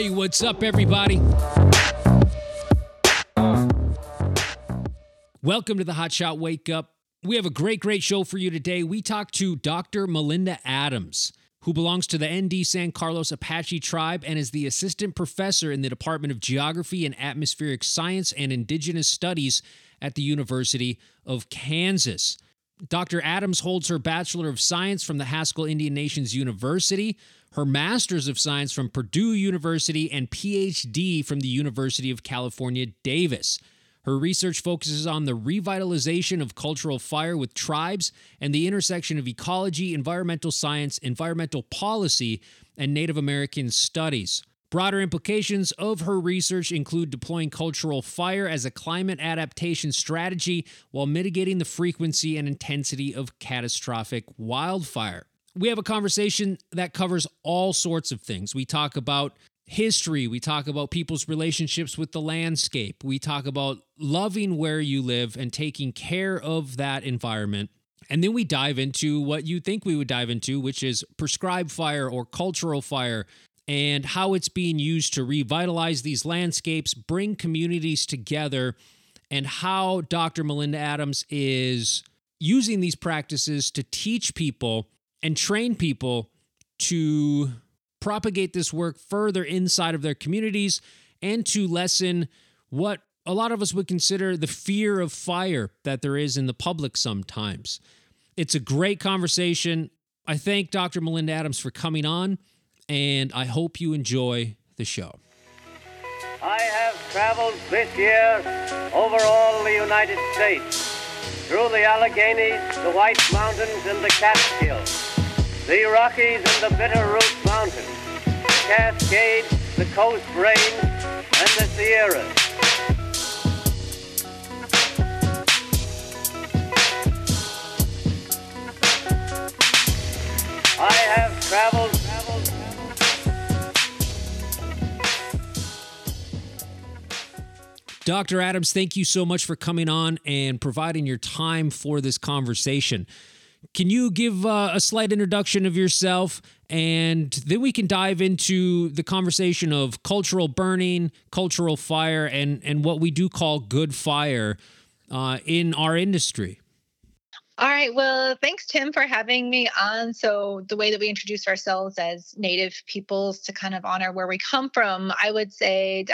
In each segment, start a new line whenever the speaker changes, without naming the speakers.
Hey, what's up, everybody? Welcome to the Hot Shot Wake Up. We have a great, great show for you today. We talk to Dr. Melinda Adams, who belongs to the ND San Carlos Apache tribe and is the assistant professor in the Department of Geography and Atmospheric Science and Indigenous Studies at the University of Kansas. Dr. Adams holds her Bachelor of Science from the Haskell Indian Nations University, her Master's of Science from Purdue University, and PhD from the University of California, Davis. Her research focuses on the revitalization of cultural fire with tribes and the intersection of ecology, environmental science, environmental policy, and Native American studies. Broader implications of her research include deploying cultural fire as a climate adaptation strategy while mitigating the frequency and intensity of catastrophic wildfire. We have a conversation that covers all sorts of things. We talk about history, we talk about people's relationships with the landscape, we talk about loving where you live and taking care of that environment. And then we dive into what you think we would dive into, which is prescribed fire or cultural fire, and how it's being used to revitalize these landscapes, bring communities together, and how Dr. Melinda Adams is using these practices to teach people and train people to propagate this work further inside of their communities and to lessen what a lot of us would consider the fear of fire that there is in the public sometimes. It's a great conversation. I thank Dr. Melinda Adams for coming on and I hope you enjoy the show.
I have traveled this year over all the United States, through the Alleghenies, the White Mountains, and the Catskills, the Rockies and the Bitterroot Mountains, the Cascades, the Coast Range, and the Sierras. I have traveled
Dr. Adams, thank you so much for coming on and providing your time for this conversation. Can you give uh, a slight introduction of yourself and then we can dive into the conversation of cultural burning, cultural fire, and, and what we do call good fire uh, in our industry?
All right. Well, thanks, Tim, for having me on. So, the way that we introduce ourselves as Native peoples to kind of honor where we come from, I would say,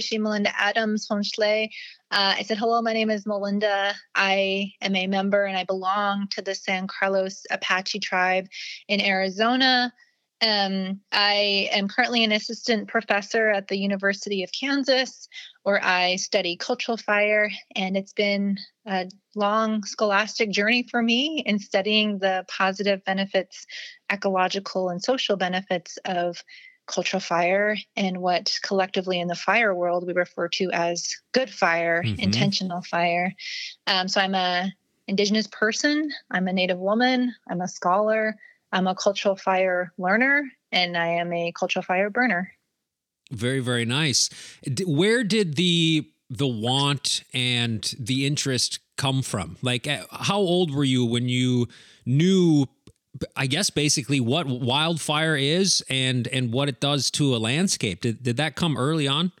she Melinda Adams from Schley. Uh, I said, hello, my name is Melinda. I am a member and I belong to the San Carlos Apache tribe in Arizona. Um, I am currently an assistant professor at the University of Kansas, where I study cultural fire, and it's been a long scholastic journey for me in studying the positive benefits, ecological and social benefits of cultural fire and what collectively in the fire world we refer to as good fire, mm-hmm. intentional fire. Um, so I'm a indigenous person, I'm a native woman, I'm a scholar, I'm a cultural fire learner and I am a cultural fire burner.
Very, very nice. Where did the the want and the interest come from? Like, uh, how old were you when you knew? I guess basically what wildfire is and and what it does to a landscape. Did did that come early on?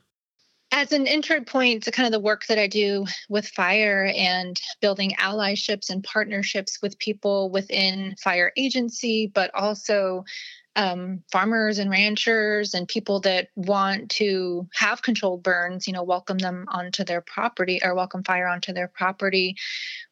As an entry point to kind of the work that I do with fire and building allyships and partnerships with people within fire agency, but also um, farmers and ranchers and people that want to have controlled burns, you know, welcome them onto their property or welcome fire onto their property.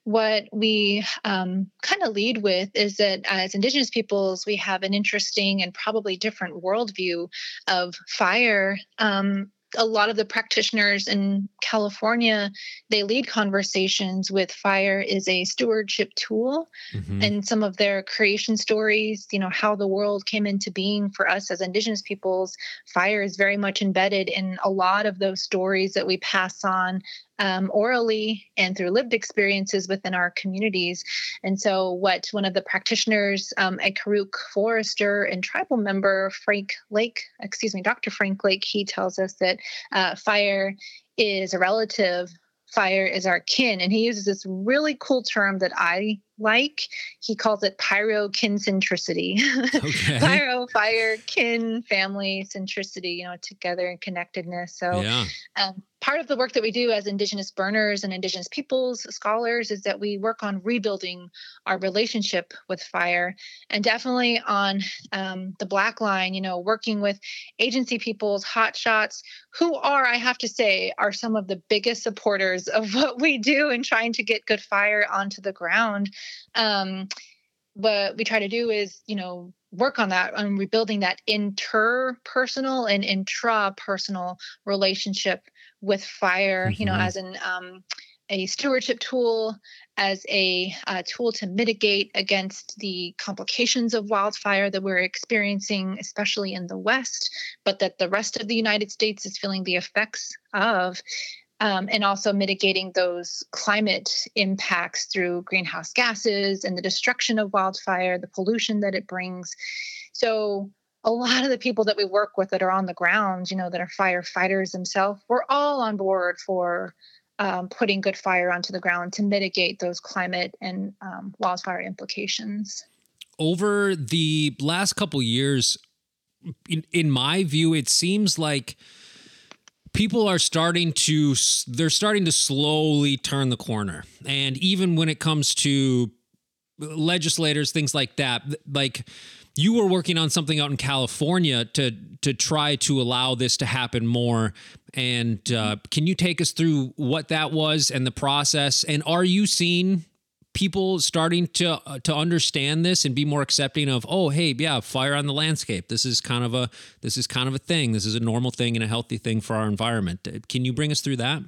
What we um, kind of lead with is that as Indigenous peoples, we have an interesting and probably different worldview of fire um, a lot of the practitioners in California, they lead conversations with fire is a stewardship tool. Mm-hmm. And some of their creation stories, you know, how the world came into being for us as Indigenous peoples, fire is very much embedded in a lot of those stories that we pass on um, orally and through lived experiences within our communities. And so, what one of the practitioners, um, a Karuk forester and tribal member, Frank Lake, excuse me, Dr. Frank Lake, he tells us that uh, fire is a relative fire is our kin and he uses this really cool term that i like. He calls it pyro kin. Okay. pyro, fire, kin, family centricity, you know, together and connectedness. So yeah. um, part of the work that we do as Indigenous burners and Indigenous peoples scholars is that we work on rebuilding our relationship with fire and definitely on um, the black line, you know, working with agency peoples, hotshots, who are, I have to say, are some of the biggest supporters of what we do in trying to get good fire onto the ground. Um, what we try to do is, you know, work on that on rebuilding that interpersonal and intrapersonal relationship with fire mm-hmm. you know mm-hmm. as an um, a stewardship tool as a uh, tool to mitigate against the complications of wildfire that we're experiencing especially in the west but that the rest of the united states is feeling the effects of um, and also mitigating those climate impacts through greenhouse gases and the destruction of wildfire, the pollution that it brings. So, a lot of the people that we work with that are on the ground, you know, that are firefighters themselves, we're all on board for um, putting good fire onto the ground to mitigate those climate and um, wildfire implications.
Over the last couple years, in, in my view, it seems like people are starting to they're starting to slowly turn the corner and even when it comes to legislators things like that like you were working on something out in California to to try to allow this to happen more. And uh, can you take us through what that was and the process? And are you seeing people starting to uh, to understand this and be more accepting of oh hey yeah fire on the landscape. This is kind of a this is kind of a thing. This is a normal thing and a healthy thing for our environment. Can you bring us through that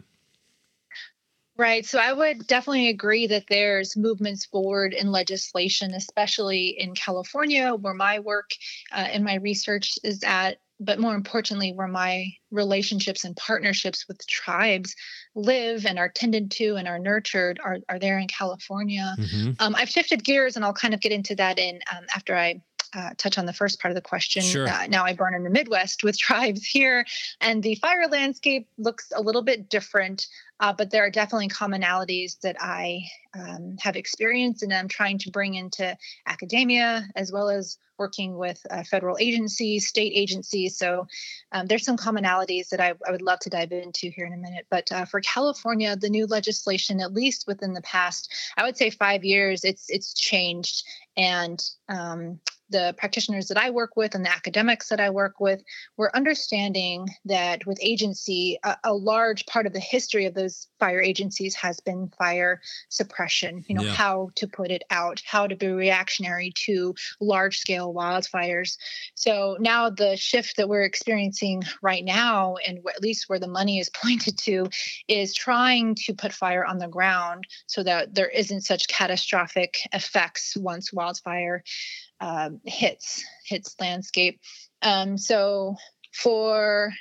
Right. So I would definitely agree that there's movements forward in legislation, especially in California, where my work uh, and my research is at but more importantly, where my relationships and partnerships with tribes live and are tended to and are nurtured are, are there in California. Mm-hmm. Um, I've shifted gears and I'll kind of get into that in um, after I uh, touch on the first part of the question. Sure. Uh, now I burn in the Midwest with tribes here, and the fire landscape looks a little bit different. Uh, but there are definitely commonalities that I um, have experienced and I'm trying to bring into academia as well as working with uh, federal agencies, state agencies. So um, there's some commonalities that I, I, would love to dive into here in a minute. But uh, for California, the new legislation, at least within the past, I would say five years, it's it's changed and um, the practitioners that I work with and the academics that I work with, we're understanding that with agency, a, a, large part of the history of those fire agencies has been fire suppression, you know, yeah. how to put it out, how to be reactionary to large scale wildfires. So now the shift that we're experiencing right now, and at least where the money is pointed to, is trying to put fire on the ground so that there isn't such catastrophic effects once wildfire um, hits hits landscape. Um, so for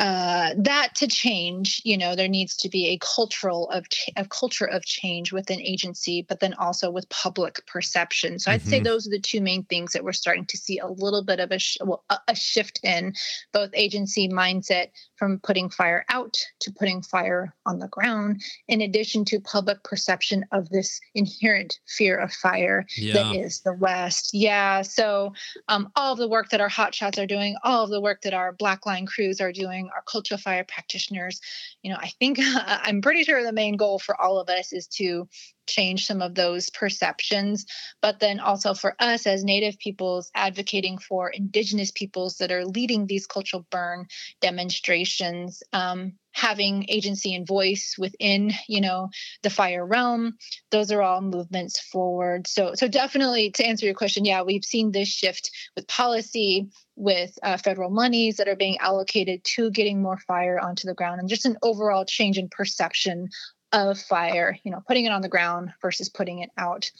uh, that to change, you know, there needs to be a cultural of ch- a culture of change within agency, but then also with public perception. So mm-hmm. I'd say mm-hmm. those are the two main things that we're starting to see a little bit of a sh- well, a shift in both agency mindset from putting fire out to putting fire on the ground, in addition to public perception of this inherent fear of fire yeah. that is the West. Yeah. So um, all of the work that our hotshots are doing, all of the work that our Black Line crews are doing our cultural fire practitioners. You know, I think I'm pretty sure the main goal for all of us is to change some of those perceptions, but then also for us as Native peoples advocating for Indigenous peoples that are leading these cultural burn demonstrations. Um, having agency and voice within you know the fire realm those are all movements forward so so definitely to answer your question yeah we've seen this shift with policy with uh, federal monies that are being allocated to getting more fire onto the ground and just an overall change in perception of fire, you know, putting it on the ground versus putting it out.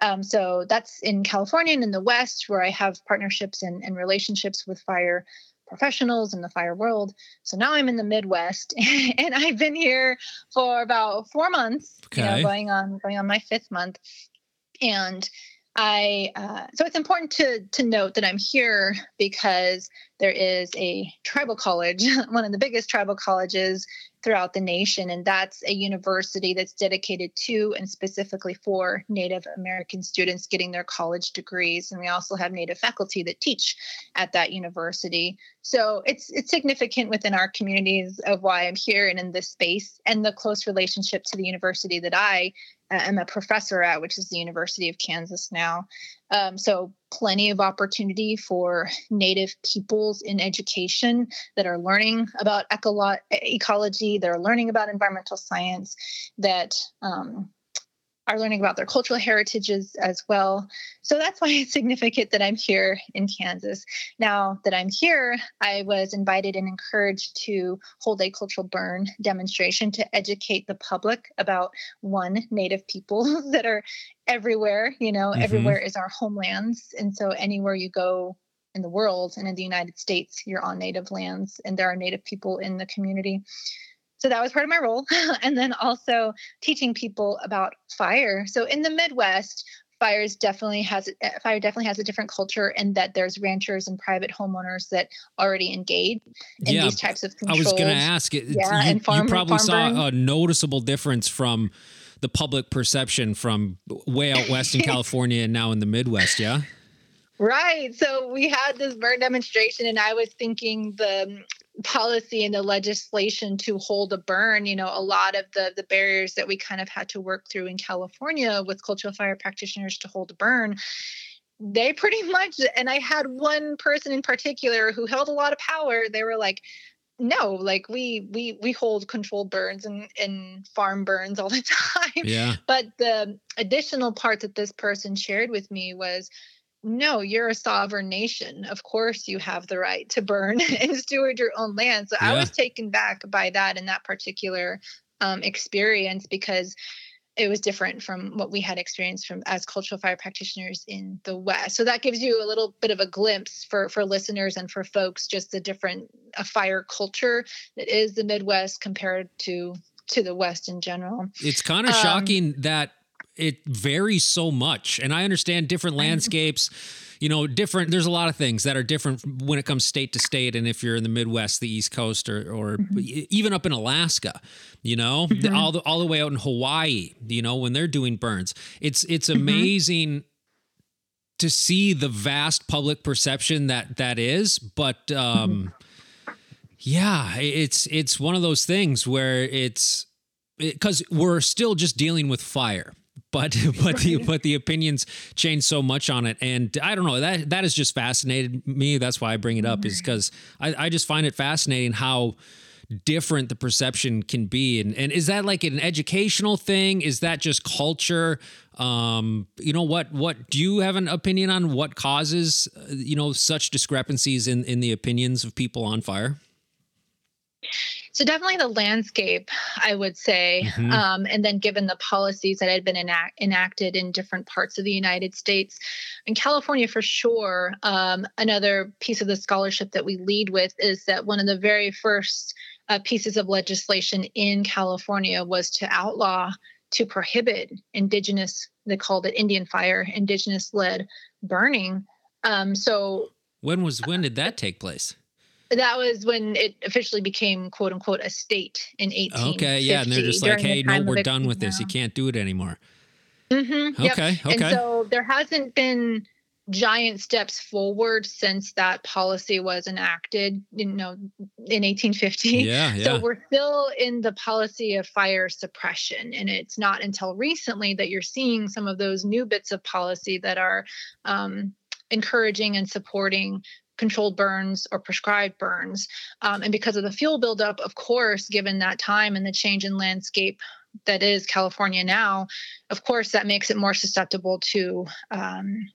Um, so that's in California and in the West, where I have partnerships and, and relationships with fire professionals in the fire world. So now I'm in the Midwest, and I've been here for about four months. Okay. You know, going on going on my fifth month, and I uh, so it's important to to note that I'm here because there is a tribal college, one of the biggest tribal colleges throughout the nation. And that's a university that's dedicated to and specifically for Native American students getting their college degrees. And we also have Native faculty that teach at that university. So it's it's significant within our communities of why I'm here and in this space and the close relationship to the university that I am a professor at, which is the University of Kansas now. Um, so, plenty of opportunity for Native peoples in education that are learning about ecolo- ecology, that are learning about environmental science, that um, are learning about their cultural heritages as well. So that's why it's significant that I'm here in Kansas. Now that I'm here, I was invited and encouraged to hold a cultural burn demonstration to educate the public about one, Native people that are everywhere. You know, mm-hmm. everywhere is our homelands. And so anywhere you go in the world and in the United States, you're on Native lands and there are Native people in the community so that was part of my role and then also teaching people about fire so in the midwest fires definitely has eh, fire definitely has a different culture and that there's ranchers and private homeowners that already engage in yeah, these types of controls.
I was going to ask it. Yeah, you, and farm, you probably saw burn. a noticeable difference from the public perception from way out west in California and now in the Midwest. Yeah.
Right. So we had this burn demonstration, and I was thinking the policy and the legislation to hold a burn you know a lot of the the barriers that we kind of had to work through in california with cultural fire practitioners to hold a burn they pretty much and i had one person in particular who held a lot of power they were like no like we we we hold controlled burns and and farm burns all the time.
Yeah.
But the additional part that this person shared with me was no, you're a sovereign nation. Of course, you have the right to burn and steward your own land. So yeah. I was taken back by that in that particular um, experience because it was different from what we had experienced from as cultural fire practitioners in the West. So that gives you a little bit of a glimpse for for listeners and for folks, just the different a fire culture that is the Midwest compared to to the West in general.
It's kind of um, shocking that it varies so much and i understand different landscapes you know different there's a lot of things that are different when it comes state to state and if you're in the midwest the east coast or, or mm-hmm. even up in alaska you know mm-hmm. all the all the way out in hawaii you know when they're doing burns it's it's mm-hmm. amazing mm-hmm. to see the vast public perception that that is but um mm-hmm. yeah it's it's one of those things where it's because it, we're still just dealing with fire but but the but the opinions change so much on it. And i don't know that that has just fascinated me. That's why i bring it up is because I, I just find it fascinating how different the perception can be. And, and is that like an educational thing? Is that just culture? Um you know what what do you have an opinion on what causes uh, you know such discrepancies in in the opinions of people on fire
so definitely the landscape, I would say, mm-hmm. um, and then given the policies that had been enact- enacted in different parts of the United States, in California for sure. Um, another piece of the scholarship that we lead with is that one of the very first uh, pieces of legislation in California was to outlaw to prohibit indigenous they called it indian fire indigenous led burning um, so
when was when did that take place
that was when it officially became quote unquote a state in 18
okay yeah and they're just like hey no we're done with this. You can't do it anymore.
Mm-hmm,
okay
yep.
okay
and so there hasn't been giant steps forward since that policy was enacted you know in 1850
yeah, yeah.
so we're still in the policy of fire suppression and it's not until recently that you're seeing some of those new bits of policy that are um, encouraging and supporting controlled burns or prescribed burns. Um, and because of the fuel buildup, of course, given that time and the change in landscape that is California now, of course, that makes it more susceptible to um,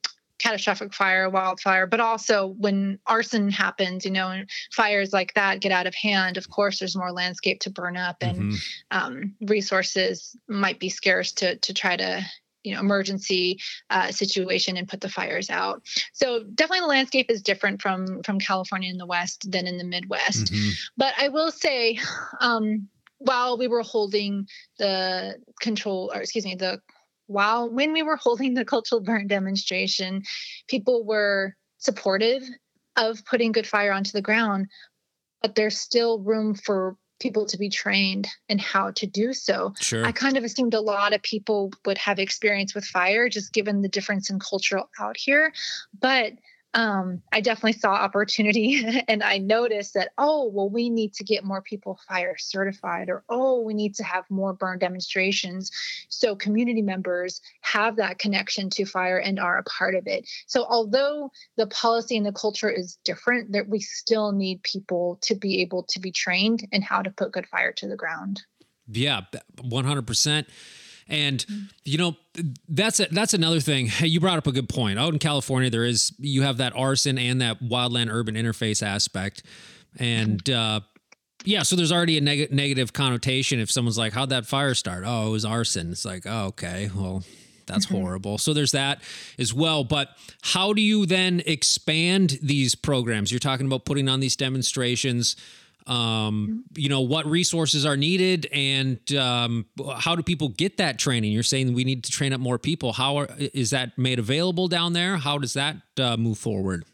catastrophic fire, wildfire, but also when arson happens, you know, and fires like that get out of hand, of course, there's more landscape to burn up and mm-hmm. um, resources might be scarce to, to try to you know emergency uh, situation and put the fires out so definitely the landscape is different from from california in the west than in the midwest mm-hmm. but i will say um, while we were holding the control or excuse me the while when we were holding the cultural burn demonstration, people were supportive of putting good fire onto the ground, but there's still room for people to be trained in how to do so.
Sure.
I kind of assumed a lot of people would have experience with fire just given the difference in culture out here, but um, I definitely saw opportunity and I noticed that, oh, well, we need to get more people fire certified, or oh, we need to have more burn demonstrations. So community members have that connection to fire and are a part of it. So although the policy and the culture is different, that we still need people to be able to be trained in how to put good fire to the ground.
Yeah, 100%. And you know, that's a, that's another thing. You brought up a good point. Out in California, there is you have that arson and that wildland urban interface aspect, and uh, yeah, so there's already a neg- negative connotation if someone's like, "How'd that fire start?" Oh, it was arson. It's like, oh, okay, well. That's mm-hmm. horrible. So there's that as well. But how do you then expand these programs? You're talking about putting on these demonstrations um, you know what resources are needed and um, how do people get that training? You're saying we need to train up more people. How are, is that made available down there? How does that uh, move forward?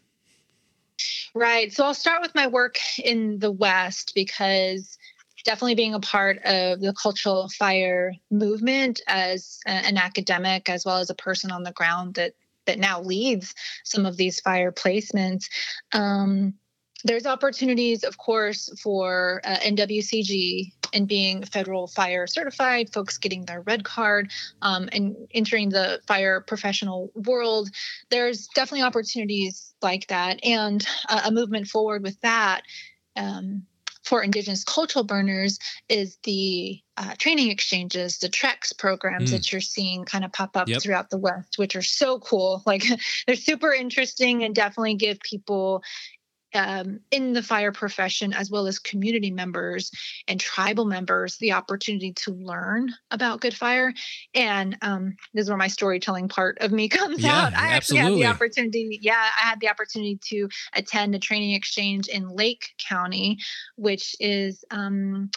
Right. So i'll start with my work in the west because definitely being a part of the cultural fire movement as an academic as well as a person on the ground that that now leads some of these fire placements um, there's opportunities, of course, for uh, NWCG and being federal fire certified, folks getting their red card um, and entering the fire professional world. There's definitely opportunities like that, and uh, a movement forward with that. Um, for Indigenous cultural burners is the uh, training exchanges, the TREX programs mm. that you're seeing kind of pop up yep. throughout the West, which are so cool. Like they're super interesting and definitely give people um, in the fire profession, as well as community members and tribal members, the opportunity to learn about good fire. And um, this is where my storytelling part of me comes
yeah,
out. I
absolutely.
actually had the opportunity, yeah, I had the opportunity to attend a training exchange in Lake County, which is um,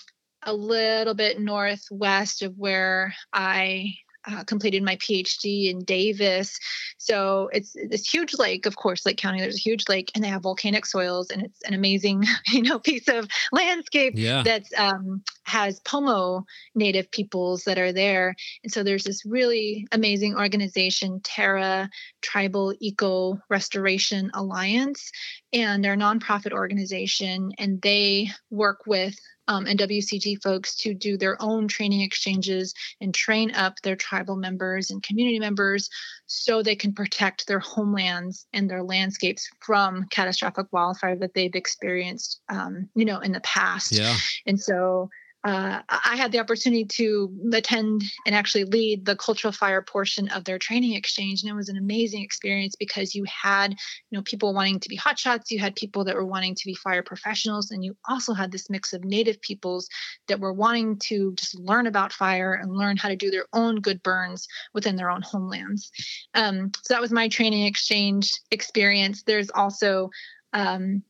a little bit northwest of where I uh, completed my PhD in Davis. So it's this huge lake, of course, Lake County. There's a huge lake, and they have volcanic soils, and it's an amazing, you know, piece of landscape
yeah.
that um, has Pomo Native peoples that are there. And so there's this really amazing organization, TERA Tribal Eco Restoration Alliance, and they're a nonprofit organization, and they work with um, NWCG folks to do their own training exchanges and train up their tribal members and community members so they can protect their homelands and their landscapes from catastrophic wildfire that they've experienced, um, you know, in the past.
Yeah.
And so uh, I had the opportunity to attend and actually lead the cultural fire portion of their training exchange, and it was an amazing experience because you had, you know, people wanting to be hotshots, you had people that were wanting to be fire professionals, and you also had this mix of Native peoples that were wanting to just learn about fire and learn how to do their own good burns within their own homelands. Um, so that was my training exchange experience. There's also um,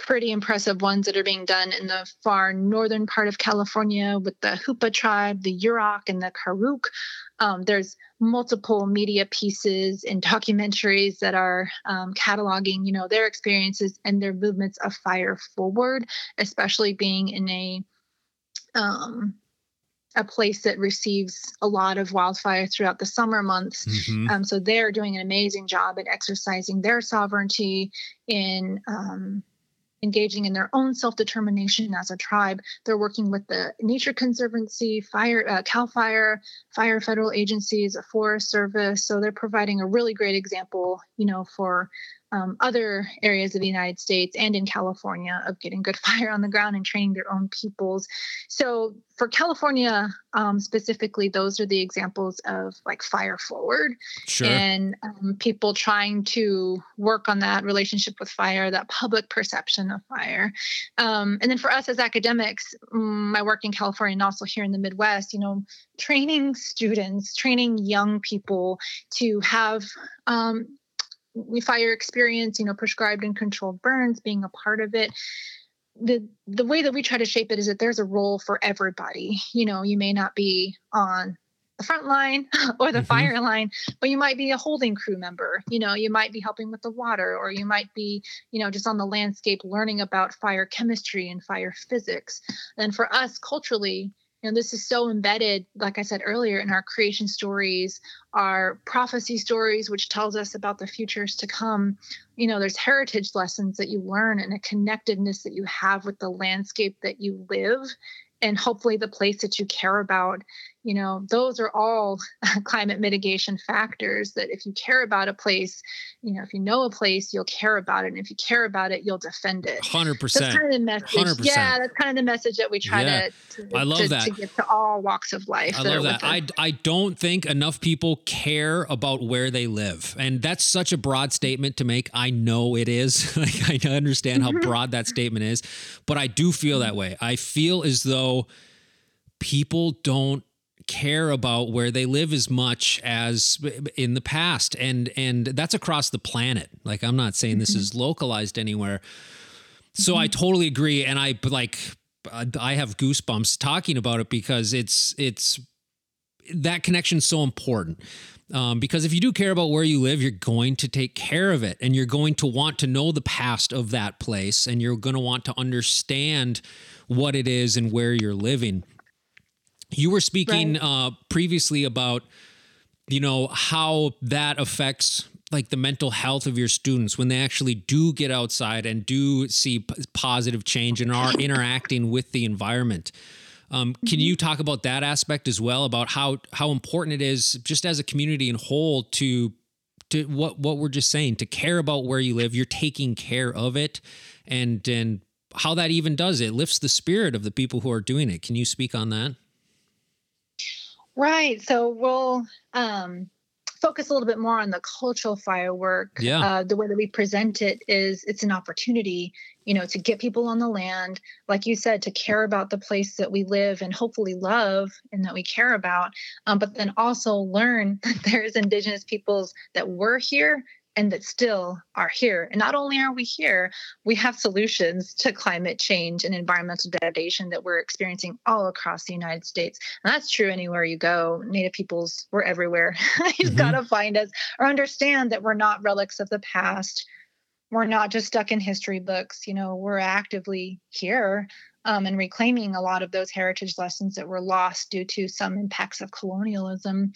pretty impressive ones that are being done in the far northern part of California with the Hupa tribe, the Yurok, and the Karuk. Um, there's multiple media pieces and documentaries that are um, cataloging, you know, their experiences and their movements of fire forward, especially being in a um, a place that receives a lot of wildfire throughout the summer months. Mm-hmm. Um, so they're doing an amazing job at exercising their sovereignty in um, engaging in their own self-determination as a tribe. They're working with the Nature Conservancy, Fire, uh, Cal Fire, fire federal agencies, a Forest Service. So they're providing a really great example, you know, for um, other areas of the United States and in California of getting good fire on the ground and training their own peoples. So for California um, specifically, those are the examples of like fire forward
sure.
and um, people trying to work on that relationship with fire, that public perception of fire. Um, and then for us as academics, mm, my work in California and also here in the Midwest, you know, training students, training young people to have um, fire experience, you know, prescribed and controlled burns, being a part of it. The the way that we try to shape it is that there's a role for everybody. You know, you may not be on the front line or the
Mhm.
fire line, but you might be a holding crew member. You know, you might be helping with the water, or you might be, you know, just on the landscape learning about fire chemistry and fire physics. And for us culturally, you know, this is so embedded, like I said earlier, in our creation stories, our prophecy stories, which tells us about the futures to come. You know, there's heritage lessons that you learn and a connectedness that you have with the landscape that you live and hopefully the place that you care about you know those are all climate mitigation factors that if you care about a place you know if you know a place you'll care about it and if you care about it you'll defend it
100%
that's kind of the message
100%.
yeah that's kind of the message that we try
Yeah.
to, to
I love
to,
that.
to get to all walks of life
I love that. I, I don't think enough people care about where they live. And that's such a broad statement to make. I know it is. like I understand how mm-hmm. broad that statement is, but I do feel that mm-hmm. way. I feel as though people don't care about where they live as much as in the past. And and that's across the planet. Like i'm not saying this is localized anywhere. So i totally agree. And i like i have goosebumps talking about it because it's it's that connection's so important. Um, because if you do care about where you live you're going to take care of it. And you're going to want to know the past of that place. And you're going to want to understand what it is and where you're living you were speaking uh, previously about you know how that affects like the mental health of your students when they actually do get outside and do see p- positive change and are interacting with the environment. Um, can you talk about that aspect as well about how how important it is just as a community in whole to to what what we're just saying to care about where you live you're taking care of it and and how that even does it lifts the spirit of the people who are doing it. Can you speak on that
Right. So we'll um, focus a little bit more on the cultural firework.
Yeah.
Uh, the way that we present it is it's an opportunity, you know, to get people on the land, like you said, to care about the place that we live and hopefully love and that we care about, um, but then also learn that there's indigenous peoples that were here and that still are here. And not only are we here, we have solutions to climate change and environmental degradation that we're experiencing all across the United States. And that's true anywhere you go. Native peoples, we're everywhere. You've
Mhm.
got to find us or understand that we're not relics of the past. We're not just stuck in history books. You know, we're actively here um, and reclaiming a lot of those heritage lessons that were lost due to some impacts of colonialism.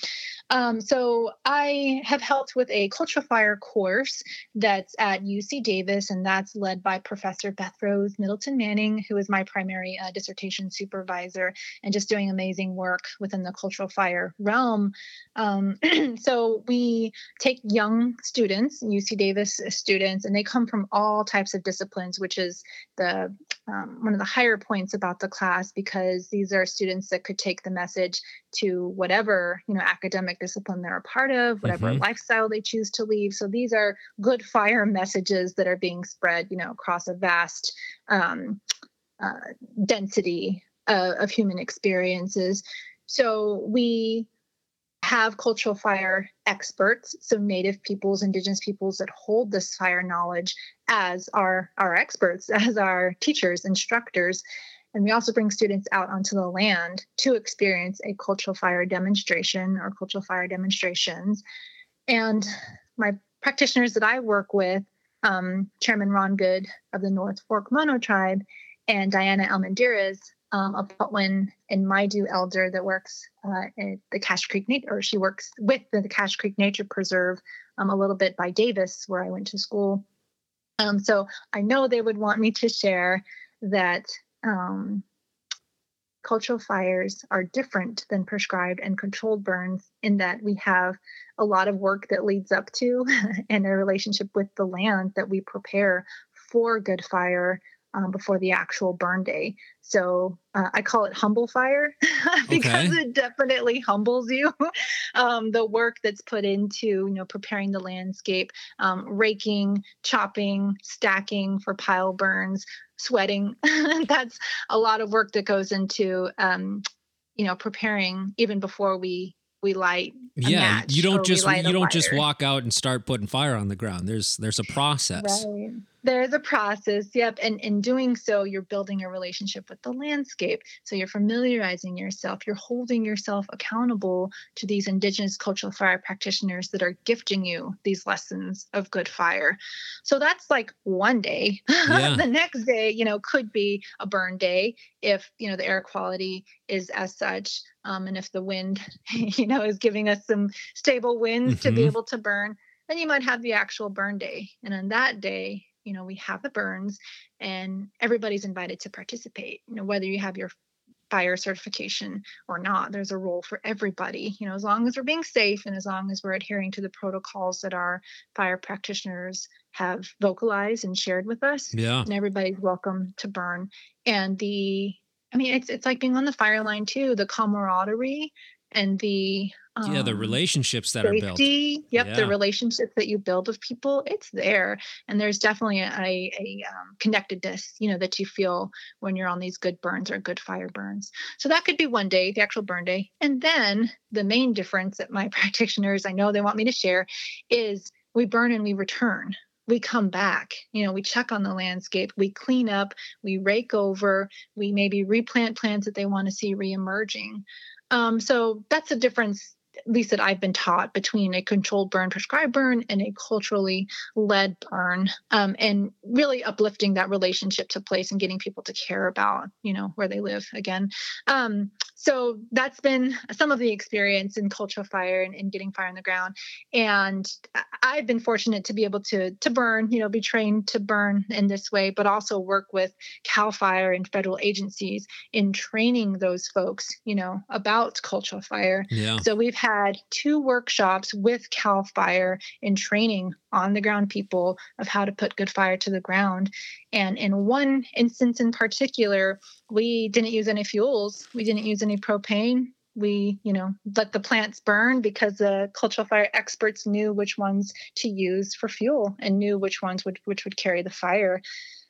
Um, so I have helped with a cultural fire course that's at UC Davis, and that's led by Professor Beth Rose Middleton Manning, who is my primary uh, dissertation supervisor and just doing amazing work within the cultural fire realm. Um, so we take young students, UC Davis students, and they come from all types of disciplines, which is the um, one of the higher points about the class because these are students that could take the message to whatever you know academic discipline they're a part of whatever
Mhm.
lifestyle they choose to leave so these are good fire messages that are being spread you know across a vast um, uh, density uh, of human experiences so we have cultural fire experts so native peoples indigenous peoples that hold this fire knowledge as our our experts as our teachers instructors. And we also bring students out onto the land to experience a cultural fire demonstration or cultural fire demonstrations. And my practitioners that i work with um, chairman ron goode of the north fork mono tribe and diana almendariz um, a Patwin and Maidu elder that works uh, at the Cache Creek Nature, or she works with the, Cache Creek Nature Preserve um, a little bit by Davis, where I went to school. Um, so I know they would want me to share that um, cultural fires are different than prescribed and controlled burns in that we have a lot of work that leads up to and a relationship with the land that we prepare for good fire um, before the actual burn day. So uh, I call it humble fire because
Okay.
it definitely humbles you. um, the work that's put into you know preparing the landscape, um, raking, chopping, stacking for pile burns, sweating. that's a lot of work that goes into um, you know preparing even before we we light. a
yeah you don't just you don't just walk out and start putting fire on the ground there's there's a process
Right. There's a process yep and in doing so you're building a relationship with the landscape so you're familiarizing yourself you're holding yourself accountable to these indigenous cultural fire practitioners that are gifting you these lessons of good fire so that's like one day yeah. the next day you know could be a burn day if you know the air quality is as such um, and if the wind you know is giving us some stable winds mm-hmm. to be mm-hmm. able to burn then you might have the actual burn day and on that day you know we have the burns and everybody's invited to participate you know whether you have your fire certification or not there's a role for everybody you know as long as we're being safe and as long as we're adhering to the protocols that our fire practitioners have vocalized and shared with us
yeah.
and everybody's welcome to burn. And the i mean it's it's like being on the fire line too the camaraderie and the
um, yeah the um, relationships that safety, are built.
yep yeah. the relationships that you build with people it's there. And there's definitely a, a um, connectedness you know that you feel when you're on these good burns or good fire burns. So that could be one day the actual burn day. And then the main difference that my practitioners i know they want me to share is we burn and we return. We come back you know we check on the landscape we clean up we rake over we maybe replant plants that they want to see reemerging um, so that's a difference at least that I've been taught between a controlled burn, prescribed burn, and a culturally led burn, um, and really uplifting that relationship to place and getting people to care about, you know, where they live again. Um, so that's been some of the experience in cultural fire and, and, getting fire on the ground. And I've been fortunate to be able to to burn, you know, be trained to burn in this way, but also work with Cal Fire and federal agencies in training those folks, you know, about cultural fire.
Yeah.
So we've had two workshops with Cal Fire in training on the ground people of how to put good fire to the ground. And in one instance in particular, we didn't use any fuels, we didn't use any propane. We, you know, let the plants burn because the cultural fire experts knew which ones to use for fuel and knew which ones would which would carry the fire.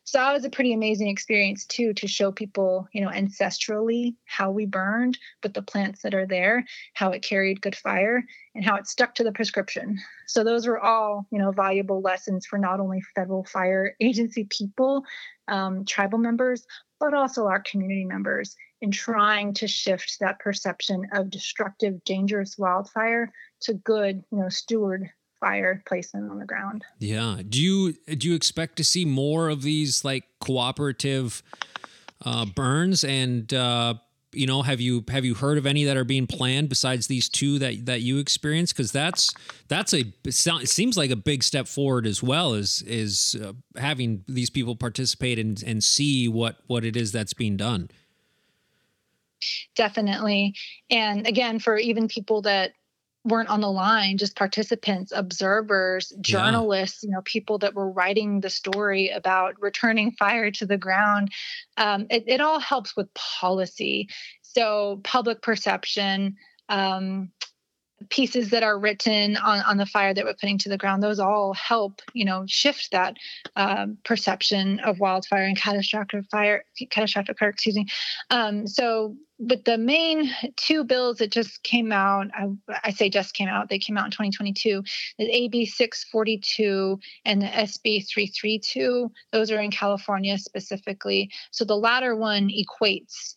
So that was a pretty amazing experience too to show people, you know, ancestrally how we burned with the plants that are there, how it carried good fire, and how it stuck to the prescription. So those were all, you know, valuable lessons for not only federal fire agency people, um, tribal members, but also our community members in trying to shift that perception of destructive, dangerous wildfire to good, you know, steward fire placement on the ground.
Yeah. Do you do you expect to see more of these like cooperative uh, burns and uh, you know have you have you heard of any that are being planned besides these two that that you experienced because that's that's a it seems like a big step forward as well as is uh, having these people participate and and see what what it is that's being done
definitely and again for even people that weren't on the line just participants observers journalists yeah. you know people that were writing the story about returning fire to the ground um, it, it, all helps with policy so public perception um, pieces that are written on, on the fire that we're putting to the ground those all help you know shift that um, perception of wildfire and catastrophic fire catastrophic fire excuse me. Um, so but the main two bills that just came out I, I, say just came out they came out in 2022 the ab 642 and the sb 332 those are in california specifically. So the latter one equates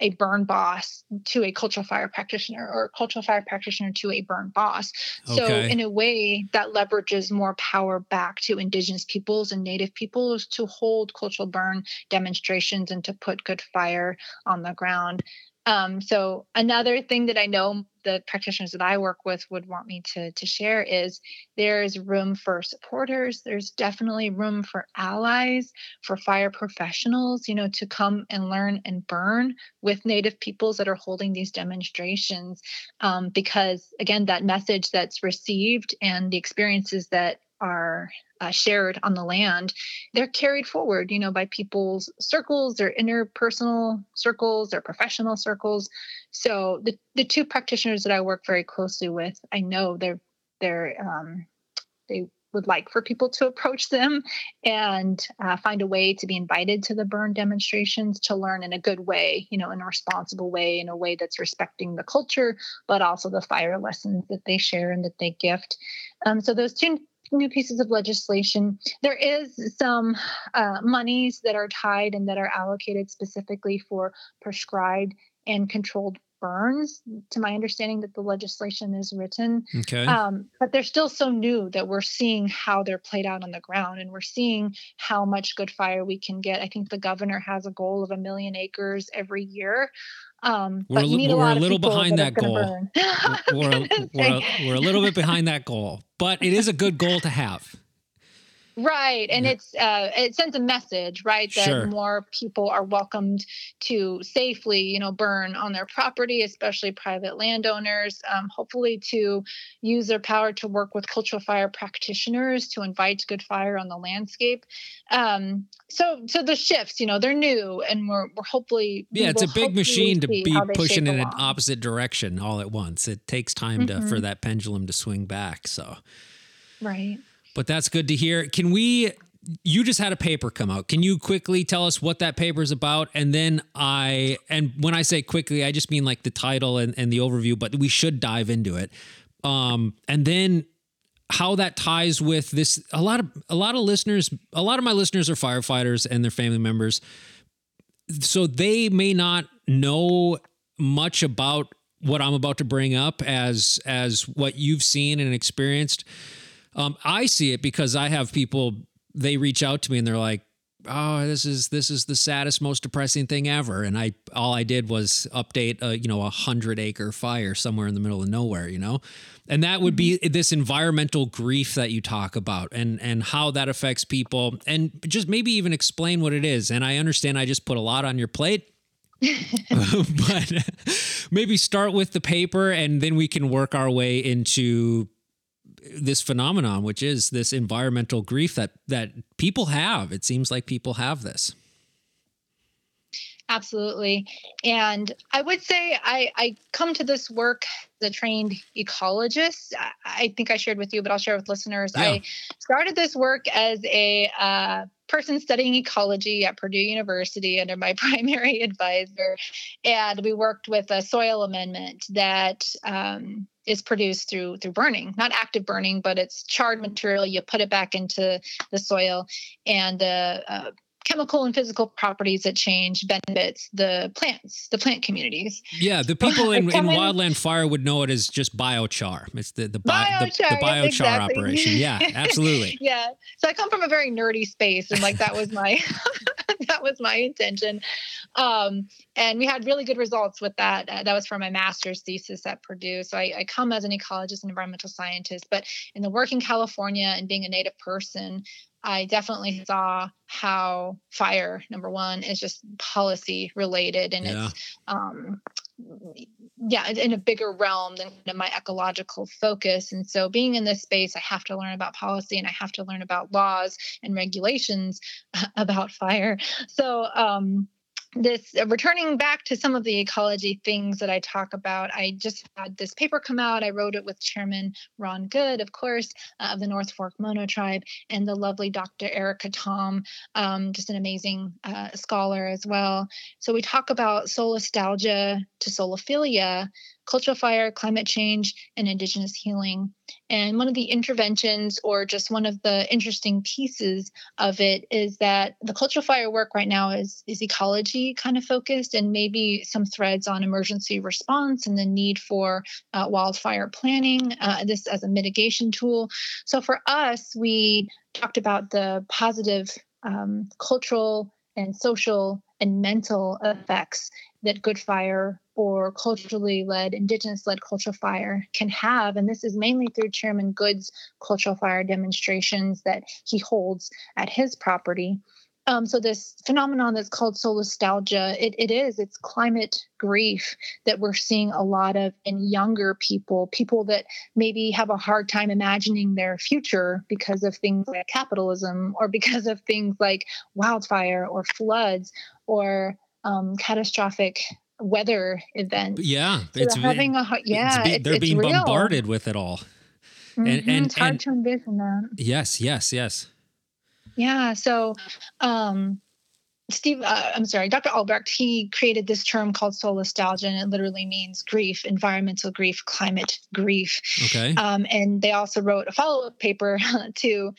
a burn boss to a cultural fire practitioner or a cultural fire practitioner to a burn boss. Okay. So in a way that leverages more power back to indigenous peoples and native peoples to hold cultural burn demonstrations and to put good fire on the ground. Um, so another thing that I know the practitioners that I work with would want me to, to share is there's room for supporters. There's definitely room for allies, for fire professionals, you know, to come and learn and burn with Native peoples that are holding these demonstrations. Um, because again, that message that's received and the experiences that are uh, shared on the land, they're carried forward, you know, by people's circles, their interpersonal circles, their professional circles. So the, the two practitioners that I work very closely with, I know they're they're um, they would like for people to approach them and uh, find a way to be invited to the burn demonstrations to learn in a good way, you know, in a responsible way, in a way that's respecting the culture, but also the fire lessons that they share and that they gift. Um, so those two new pieces of legislation. There is some uh, monies that are tied and that are allocated specifically for prescribed and controlled burns to my understanding that the legislation is written
Okay.
um, but they're still so new that we're seeing how they're played out on the ground and we're seeing how much good fire we can get i think the governor has a goal of a million acres every year um,
We're
but
a
you
li-
need a
we're a
lot of
little
people
behind
that,
that goal. we're,
I
a,
was gonna
we're, a, we're a little bit behind that goal, but it is a good goal to have.
Right. And
Yeah.
it's uh it sends a message, right? That
Sure.
more people are welcomed to safely, you know, burn on their property, especially private landowners. Um, hopefully to use their power to work with cultural fire practitioners to invite good fire on the landscape. Um, so so the shifts, you know, they're new and we're we're hopefully
Yeah, it's a big machine to be pushing in an opposite direction all at once. It takes time to for
Mhm.
that pendulum to swing back. So,
Right.
But that's good to hear. Can we? You just had a paper come out. Can you quickly tell us what that paper is about? And then I, and when I say quickly, I just mean like the title and, and the overview, but we should dive into it. Um, and then how that ties with this. A lot of a lot of listeners, a lot of my listeners are firefighters and their family members, so they may not know much about what I'm about to bring up as as what you've seen and experienced. Um, I see it because I have people they reach out to me and they're like, "Oh, this is this is the saddest, most depressing thing ever." And I all I did was update a you know a hundred acre fire somewhere in the middle of nowhere, you know, and that would be this environmental grief that you talk about and and how that affects people and just maybe even explain what it is. And I understand I just put a lot on your plate. but maybe start with the paper and then we can work our way into this phenomenon which is this environmental grief that that people have. It seems like people have this
Absolutely. And I would say I, I come to this work as a trained ecologist. I, I think I shared with you, but I'll share with listeners.
Yeah.
I started this work as a uh, person studying ecology at Purdue University under my primary advisor. And we worked with a soil amendment that um, is produced through through burning, not active burning, but it's charred material. You put it back into the soil, and the uh, chemical and physical properties that change benefits the plants, the plant communities.
yeah the people in, in wildland fire would know it as just biochar it's the the, bi- the, the
Biochar, yeah,
biochar
exactly.
operation yeah absolutely
yeah. So I come from a very nerdy space, and like that was my that was my intention. Um, and we had really good results with that. Uh, that was for my master's thesis at Purdue. So I, I come as an ecologist and environmental scientist, but in the work in California and being a native person, I definitely saw how fire, number one, is just policy related and
Yeah.
it's um yeah in a bigger realm than than my ecological focus and so being in this space i have to learn about policy and i have to learn about laws and regulations about fire so um this uh, returning back to some of the ecology things that I talk about, I just had this paper come out. I wrote it with Chairman Ron Goode, of course, uh, of the North Fork Mono Tribe, and the lovely Dr. Erica Tom, um, just an amazing uh, scholar as well. So we talk about solastalgia to soliphilia, cultural fire, climate change, and indigenous healing. And one of the interventions, or just one of the interesting pieces of it, is that the cultural fire work right now is is ecology kind of focused, and maybe some threads on emergency response and the need for uh, wildfire planning. Uh, this as a mitigation tool. So for us, we talked about the positive um, cultural and social and mental effects that good fire or culturally led, indigenous led cultural fire can have. And this is mainly through Chairman Goode's cultural fire demonstrations that he holds at his property. Um, so this phenomenon that's called solastalgia, it, it is, it's climate grief that we're seeing a lot of in younger people, people that maybe have a hard time imagining their future because of things like capitalism or because of things like wildfire or floods or um, catastrophic weather event.
yeah
So
it's
they're having a hard,
it's
yeah,
be- they're
it's
being bombarded with it all and-
Mhm,
and-
it's hard
and-
to envision that.
yes yes yes
Yeah. So, um, Steve, uh, I'm sorry, Dr. Albrecht, he created this term called solastalgia, and it literally means grief, environmental grief, climate grief.
Okay.
Um, and they also wrote a follow up paper to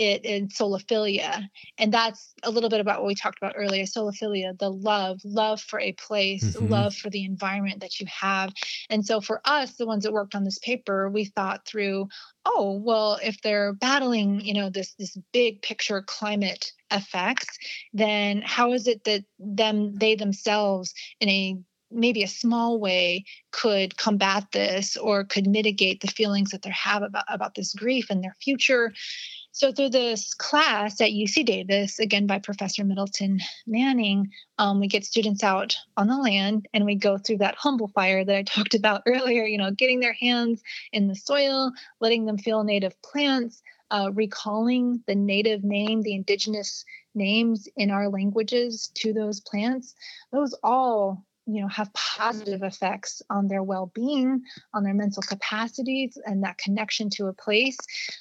it in soliphilia. And that's a little bit about what we talked about earlier soliphilia, the love, love for a place,
Mhm.
love for the environment that you have. And so for us, the ones that worked on this paper, we thought through, oh, well, if they're battling, you know, this this big picture climate effects, then how is it that them they themselves in a maybe a small way could combat this or could mitigate the feelings that they have about, about this grief and their future so through this class at UC Davis, again by Professor Middleton Manning, um, we get students out on the land and we go through that humble fire that I talked about earlier. You know, getting their hands in the soil, letting them feel native plants, uh, recalling the native name, the indigenous names in our languages to those plants. Those all you know have positive effects on their well-being on their mental capacities and that connection to a place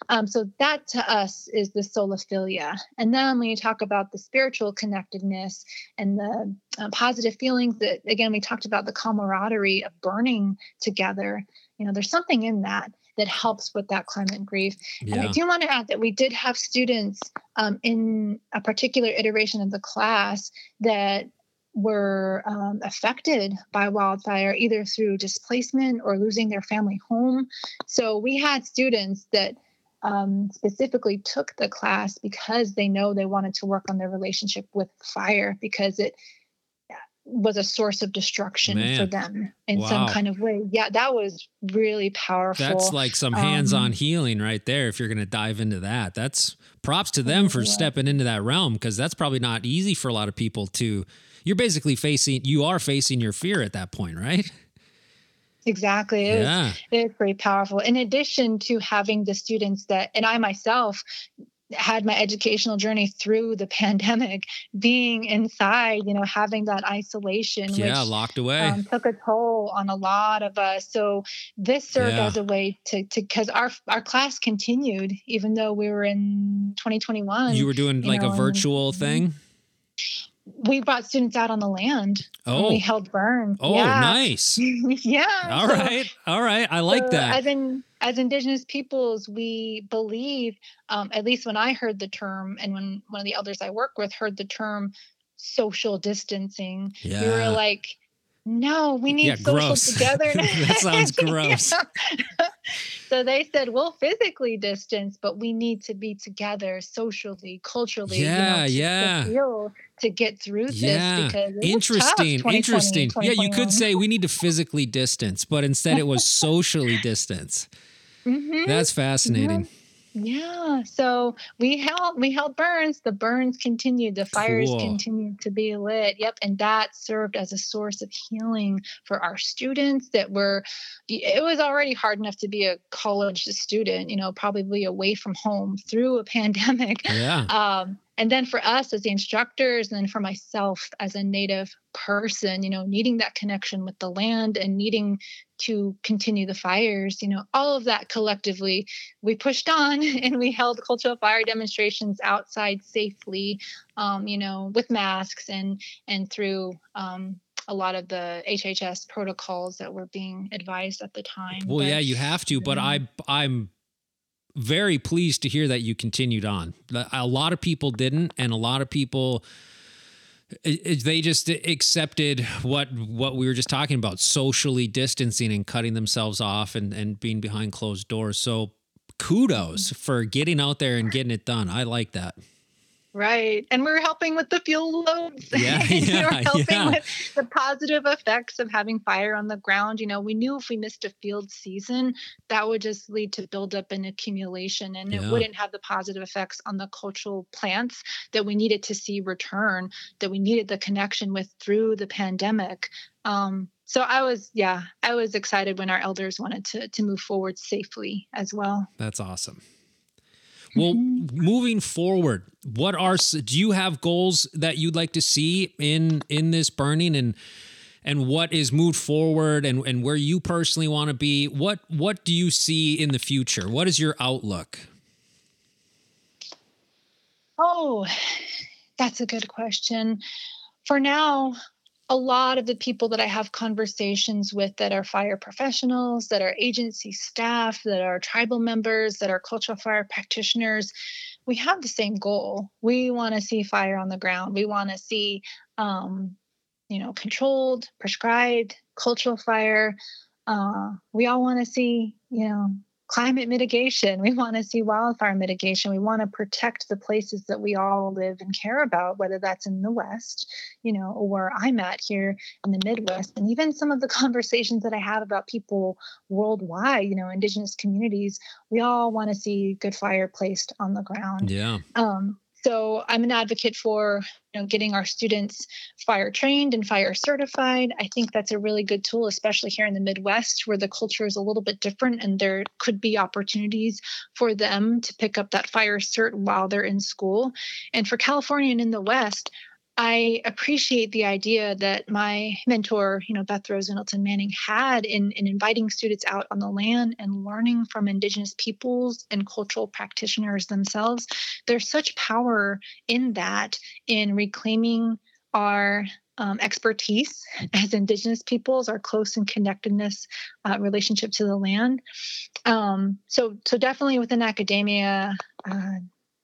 um, so that to us is the soliphilia. And then when you talk about the spiritual connectedness and the uh, positive feelings that, again, we talked about the camaraderie of burning together. You know, there's something in that that helps with that climate grief. And I do want to add that we did have students um, in a particular iteration of the class that were um, affected by wildfire either through displacement or losing their family home. So we had students that um, specifically took the class because they know they wanted to work on their relationship with fire because it was a source of destruction for them in some kind of way. Yeah, that was really powerful.
That's like some hands-on
Um,
healing right there. If you're going to dive into that, that's props to them for
Yeah.
stepping into that realm because that's probably not easy for a lot of people to. You're basically facing, you are facing your fear at that point, right?
exactly. It was
Yeah.
It's very powerful. In addition to having the students that, and I myself had my educational journey through the pandemic, being inside, you know, having that isolation,
Yeah,
which
locked away.
um, took a toll on a lot of us. So this served
Yeah.
as a way to, to, because our our class continued even though we were in 2021.
you were doing
you
like
know,
a
and-
virtual thing.
we brought students out on the land.
Oh,
we held burn.
oh,
yeah.
nice.
yeah.
All
so-
right, all right. I like
So
that.
As in, as Indigenous peoples, we believe, um, at least when I heard the term, and when one of the elders I work with heard the term social distancing, we were like, no, we need
Yeah,
social
gross.
togetherness.
That sounds gross.
So they said, we'll physically distance, but we need to be together socially, culturally. you know,
Yeah,
to-
yeah.
To, feel, to get through this
Yeah,
because it was tough,
interesting interesting yeah you could say we need to physically distance but instead it was socially distance
Mhm.
that's fascinating
Yeah. So we held we held burns. The burns continued. The fires
Cool.
continued to be lit. Yep. And that served as a source of healing for our students that were it was already hard enough to be a college student, you know, probably away from home through a pandemic.
yeah
Um, and then for us as the instructors, and then for myself as a native person, you know, needing that connection with the land and needing to continue the fires, you know, all of that collectively, we pushed on and we held cultural fire demonstrations outside safely, um, you know, with masks and and through um, a lot of the HHS protocols that were being advised at the time.
well
But-
yeah you have to but i i'm very pleased to hear that you continued on. A lot of people didn't and a lot of people they just accepted what what we were just talking about socially distancing and cutting themselves off and and being behind closed doors. So kudos for getting out there and getting it done. I like that
Right. And we're helping with the fuel loads.
Yeah, yeah,
were helping
yeah.
with the positive effects of having fire on the ground. You know, we knew if we missed a field season, that would just lead to buildup and accumulation, and
Yeah.
it wouldn't have the positive effects on the cultural plants that we needed to see return, that we needed the connection with through the pandemic. Um, so I was, yeah, I was excited when our elders wanted to to move forward safely as well.
That's awesome. Well, mm-hmm. moving forward, what are do you have goals that you'd like to see in in this burning and and what is moved forward and and where you personally want to be? What what do you see in the future? What is your outlook?
Oh, that's a good question. For now, a lot of the people that I have conversations with that are fire professionals, that are agency staff, that are tribal members, that are cultural fire practitioners, we have the same goal. We want to see fire on the ground. We want to see, um, you know, controlled, prescribed cultural fire. Uh, we all want to see, you know, climate mitigation. We want to see wildfire mitigation. We want to protect the places that we all live and care about, whether that's in the West, you know, or where I'm at here in the Midwest. And even some of the conversations that I have about people worldwide, you know, indigenous communities, we all want to see good fire placed on the ground.
Yeah.
Um, so I'm an advocate for you know getting our students fire trained and fire certified. I think that's a really good tool, especially here in the Midwest where the culture is a little bit different and there could be opportunities for them to pick up that fire cert while they're in school. And for California and in the West, I appreciate the idea that my mentor, you know, Beth Rose Manning, had in, in inviting students out on the land and learning from Indigenous peoples and cultural practitioners themselves. There's such power in that, in reclaiming our um, expertise as Indigenous peoples, our close and connectedness uh, relationship to the land. Um, so, so definitely within academia, uh,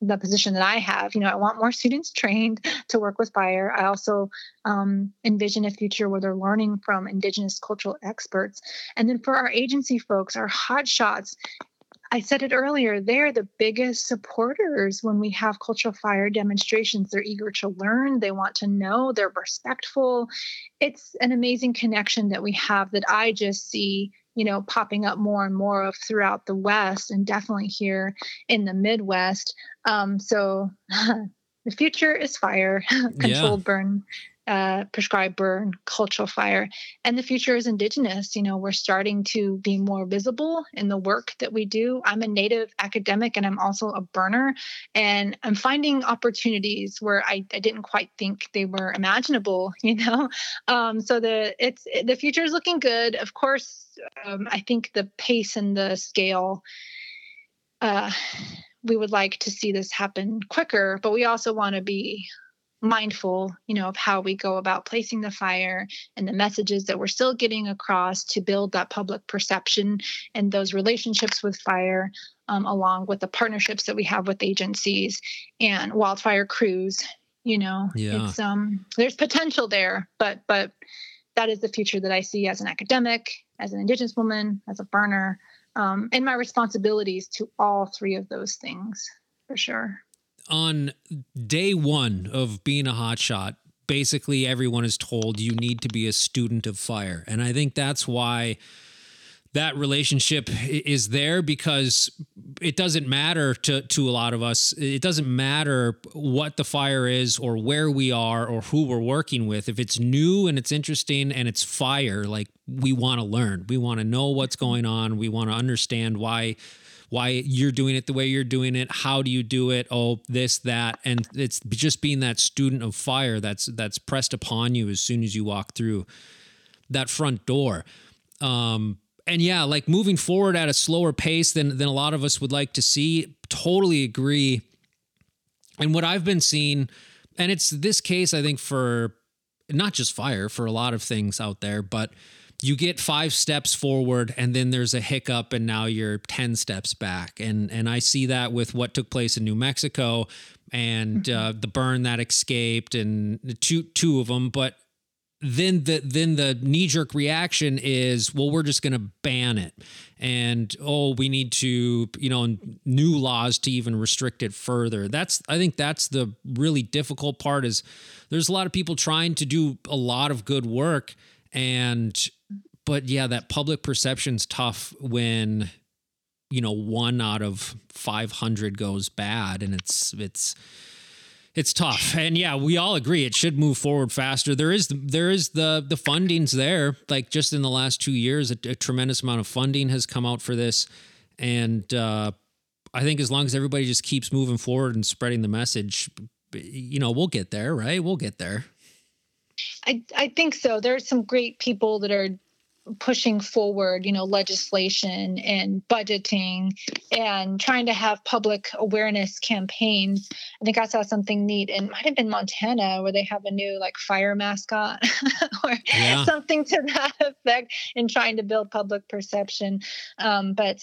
the position that I have. You know, I want more students trained to work with fire. I also um, envision a future where they're learning from Indigenous cultural experts. And then for our agency folks, our hot shots, I said it earlier, they're the biggest supporters when we have cultural fire demonstrations. They're eager to learn, they want to know, they're respectful. It's an amazing connection that we have that I just see you know, popping up more and more of throughout the West and definitely here in the Midwest. Um, so the future is fire, controlled yeah. burn, uh, prescribed burn, cultural fire, and the future is indigenous. You know, we're starting to be more visible in the work that we do. I'm a native academic and I'm also a burner, and I'm finding opportunities where I, I didn't quite think they were imaginable. You know, um, so the it's the future is looking good. Of course, um, I think the pace and the scale. Uh, we would like to see this happen quicker, but we also want to be mindful, you know, of how we go about placing the fire and the messages that we're still getting across to build that public perception and those relationships with fire, um, along with the partnerships that we have with agencies and wildfire crews. You know,
yeah.
it's um, there's potential there, but but that is the future that I see as an academic, as an Indigenous woman, as a burner, um, and my responsibilities to all three of those things for sure.
On day one of being a hotshot, basically everyone is told you need to be a student of fire. And I think that's why that relationship is there because it doesn't matter to to a lot of us. It doesn't matter what the fire is or where we are or who we're working with. If it's new and it's interesting and it's fire like we want to learn. We want to know what's going on. We want to understand why why you're doing it the way you're doing it how do you do it oh this that and it's just being that student of fire that's that's pressed upon you as soon as you walk through that front door um and yeah, like moving forward at a slower pace than than a lot of us would like to see. Totally agree. And what I've been seeing, and it's this case, I think, for not just fire, for a lot of things out there, but you get five steps forward and then there's a hiccup and now you're 10 steps back. And and i see that with what took place in new mexico and mm-hmm. uh, the burn that escaped and two two of them but then the then the knee jerk reaction is well we're just going to ban it. And oh we need to you know new laws to even restrict it further. That's i think that's the really difficult part is there's a lot of people trying to do a lot of good work and but yeah that public perception's tough when you know one out of 500 goes bad and it's it's it's tough. And yeah we all agree it should move forward faster. There is there is the the funding's there. Like just in the last two years a, a tremendous amount of funding has come out for this. And uh, i think as long as everybody just keeps moving forward and spreading the message you know we'll get there right? We'll get there.
I i think so. There's some great people that are pushing forward, you know, legislation and budgeting and trying to have public awareness campaigns. I think I saw something neat and might have been Montana where they have a new like fire mascot or yeah. something to that effect in trying to build public perception. Um, but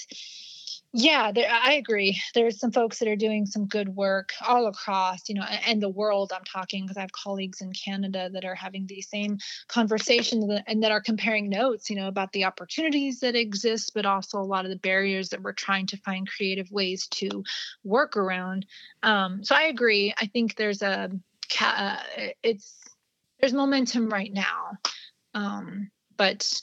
yeah, there, I agree. There's some folks that are doing some good work all across, you know, and the world. I'm talking because I have colleagues in Canada that are having these same conversations and that are comparing notes, you know, about the opportunities that exist, but also a lot of the barriers that we're trying to find creative ways to work around. Um, so I agree. I think there's a, uh, it's there's momentum right now, um, but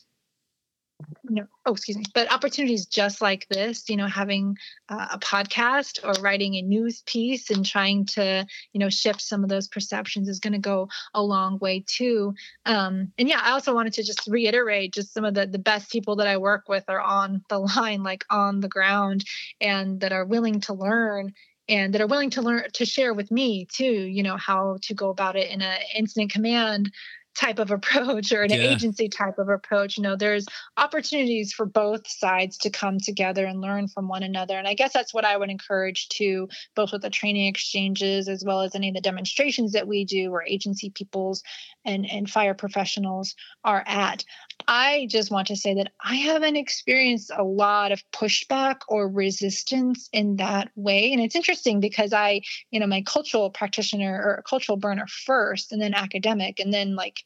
no, oh, excuse me, but opportunities just like this, you know, having uh, a podcast or writing a news piece and trying to, you know, shift some of those perceptions is going to go a long way too. Um, and yeah, I also wanted to just reiterate just some of the, the best people that I work with are on the line, like on the ground, and that are willing to learn and that are willing to learn to share with me too you know how to go about it in an incident command type of approach or an yeah. agency type of approach you know there's opportunities for both sides to come together and learn from one another and i guess that's what i would encourage to both with the training exchanges as well as any of the demonstrations that we do or agency peoples and and fire professionals are at i just want to say that i haven't experienced a lot of pushback or resistance in that way and it's interesting because i you know my cultural practitioner or cultural burner first and then academic and then like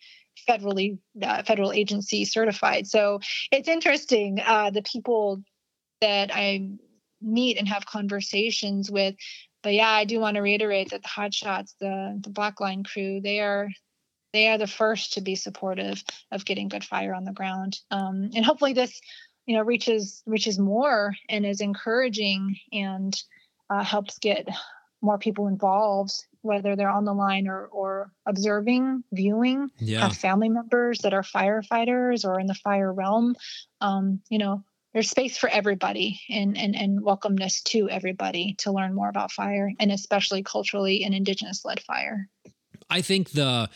federally uh, federal agency certified. So it's interesting uh, the people that I meet and have conversations with. But yeah, I do want to reiterate that the hotshots, the the Blackline crew, they are they are the first to be supportive of getting good fire on the ground. Um, and hopefully this, you know, reaches reaches more and is encouraging and uh, helps get more people involved whether they're on the line or, or observing, viewing, yeah. have family members that are firefighters or in the fire realm. Um, you know, there's space for everybody and, and, and welcomeness to everybody to learn more about fire and especially culturally and indigenous led fire.
I think the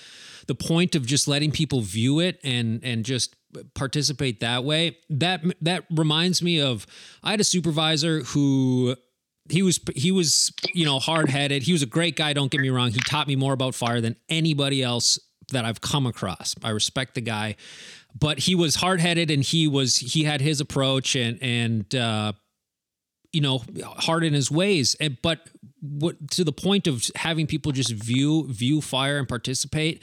the point of just letting people view it and and just participate that way that that reminds me of I had a supervisor who he was he was you know hard headed. He was a great guy. Don't get me wrong. He taught me more about fire than anybody else that I've come across. I respect the guy, but he was hard headed and he was he had his approach and and uh, you know hard in his ways. And but what to the point of having people just view view fire and participate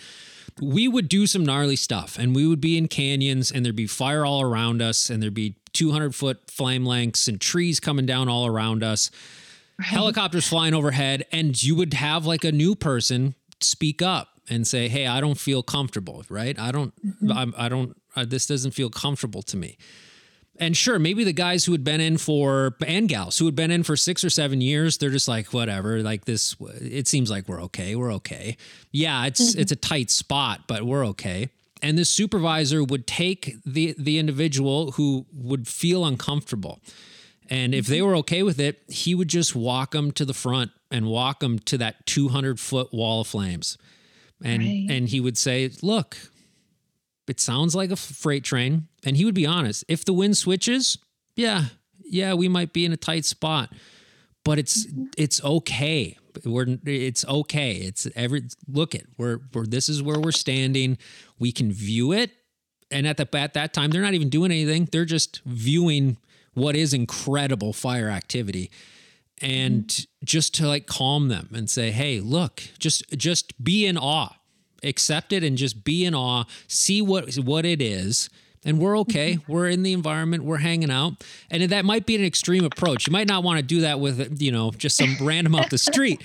we would do some gnarly stuff and we would be in canyons and there'd be fire all around us and there'd be 200 foot flame lengths and trees coming down all around us, right. helicopters flying overhead, and you would have like a new person speak up and say, "Hey, I don't feel comfortable." Right? I don't. Mm-hmm. I'm, I don't. Uh, this doesn't feel comfortable to me. And sure, maybe the guys who had been in for and gals who had been in for six or seven years, they're just like, whatever. Like this, it seems like we're okay. We're okay. Yeah, it's mm-hmm. it's a tight spot, but we're okay and this supervisor would take the the individual who would feel uncomfortable and if they mm-hmm. were okay with it he would just walk them to the front and walk them to that 200 foot wall of flames and right. and he would say look it sounds like a freight train and he would be honest. If the wind switches yeah yeah we might be in a tight spot but it's it's okay. We're it's okay. It's every look at we're, we're this is where we're standing. We can view it, and at the at that time they're not even doing anything. They're just viewing what is incredible fire activity. And just to like calm them and say hey look just just be in awe. Accept it and just be in awe. See what what it is and we're okay. Mm-hmm. We're in the environment. We're hanging out, and that might be an extreme approach. You might not want to do that with you know just some random off the street,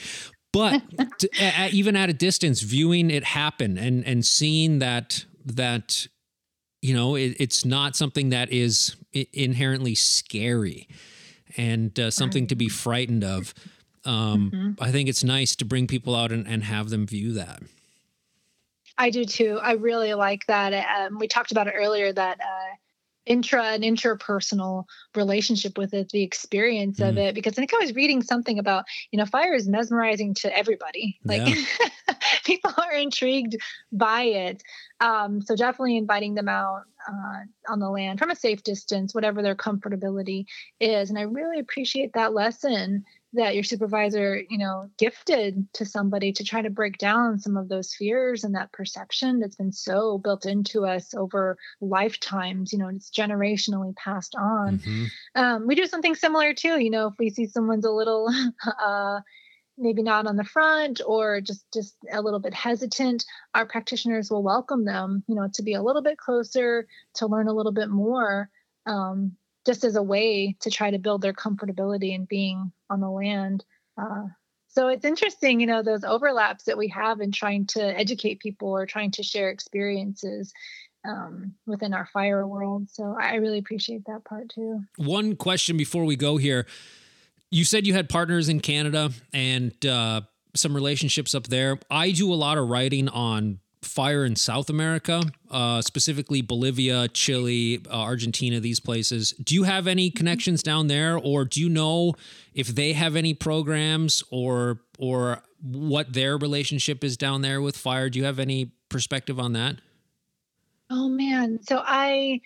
but to, at, even at a distance, viewing it happen and and seeing that that you know it, it's not something that is inherently scary and uh, something to be frightened of. Um, mm-hmm. I think it's nice to bring people out and, and have them view that.
I do too. I really like that. Um, we talked about it earlier that uh, intra and interpersonal relationship with it, the experience mm. of it. Because I think I was reading something about, you know, fire is mesmerizing to everybody. Like yeah. people are intrigued by it. Um, so definitely inviting them out uh, on the land from a safe distance, whatever their comfortability is. And I really appreciate that lesson that your supervisor, you know, gifted to somebody to try to break down some of those fears and that perception that's been so built into us over lifetimes, you know, it's generationally passed on. Mm-hmm. Um, we do something similar too, you know, if we see someone's a little, uh, maybe not on the front or just just a little bit hesitant our practitioners will welcome them you know to be a little bit closer to learn a little bit more um, just as a way to try to build their comfortability in being on the land. Uh, so it's interesting, you know, those overlaps that we have in trying to educate people or trying to share experiences um, within our fire world. So I really appreciate that part too.
One question before we go here. You said you had partners in Canada and uh, some relationships up there. I do a lot of writing on fire in South America, uh, specifically Bolivia, Chile, uh, Argentina, these places. Do you have any connections down there, or do you know if they have any programs or or what their relationship is down there with fire? Do you have any perspective on that?
Oh man, so I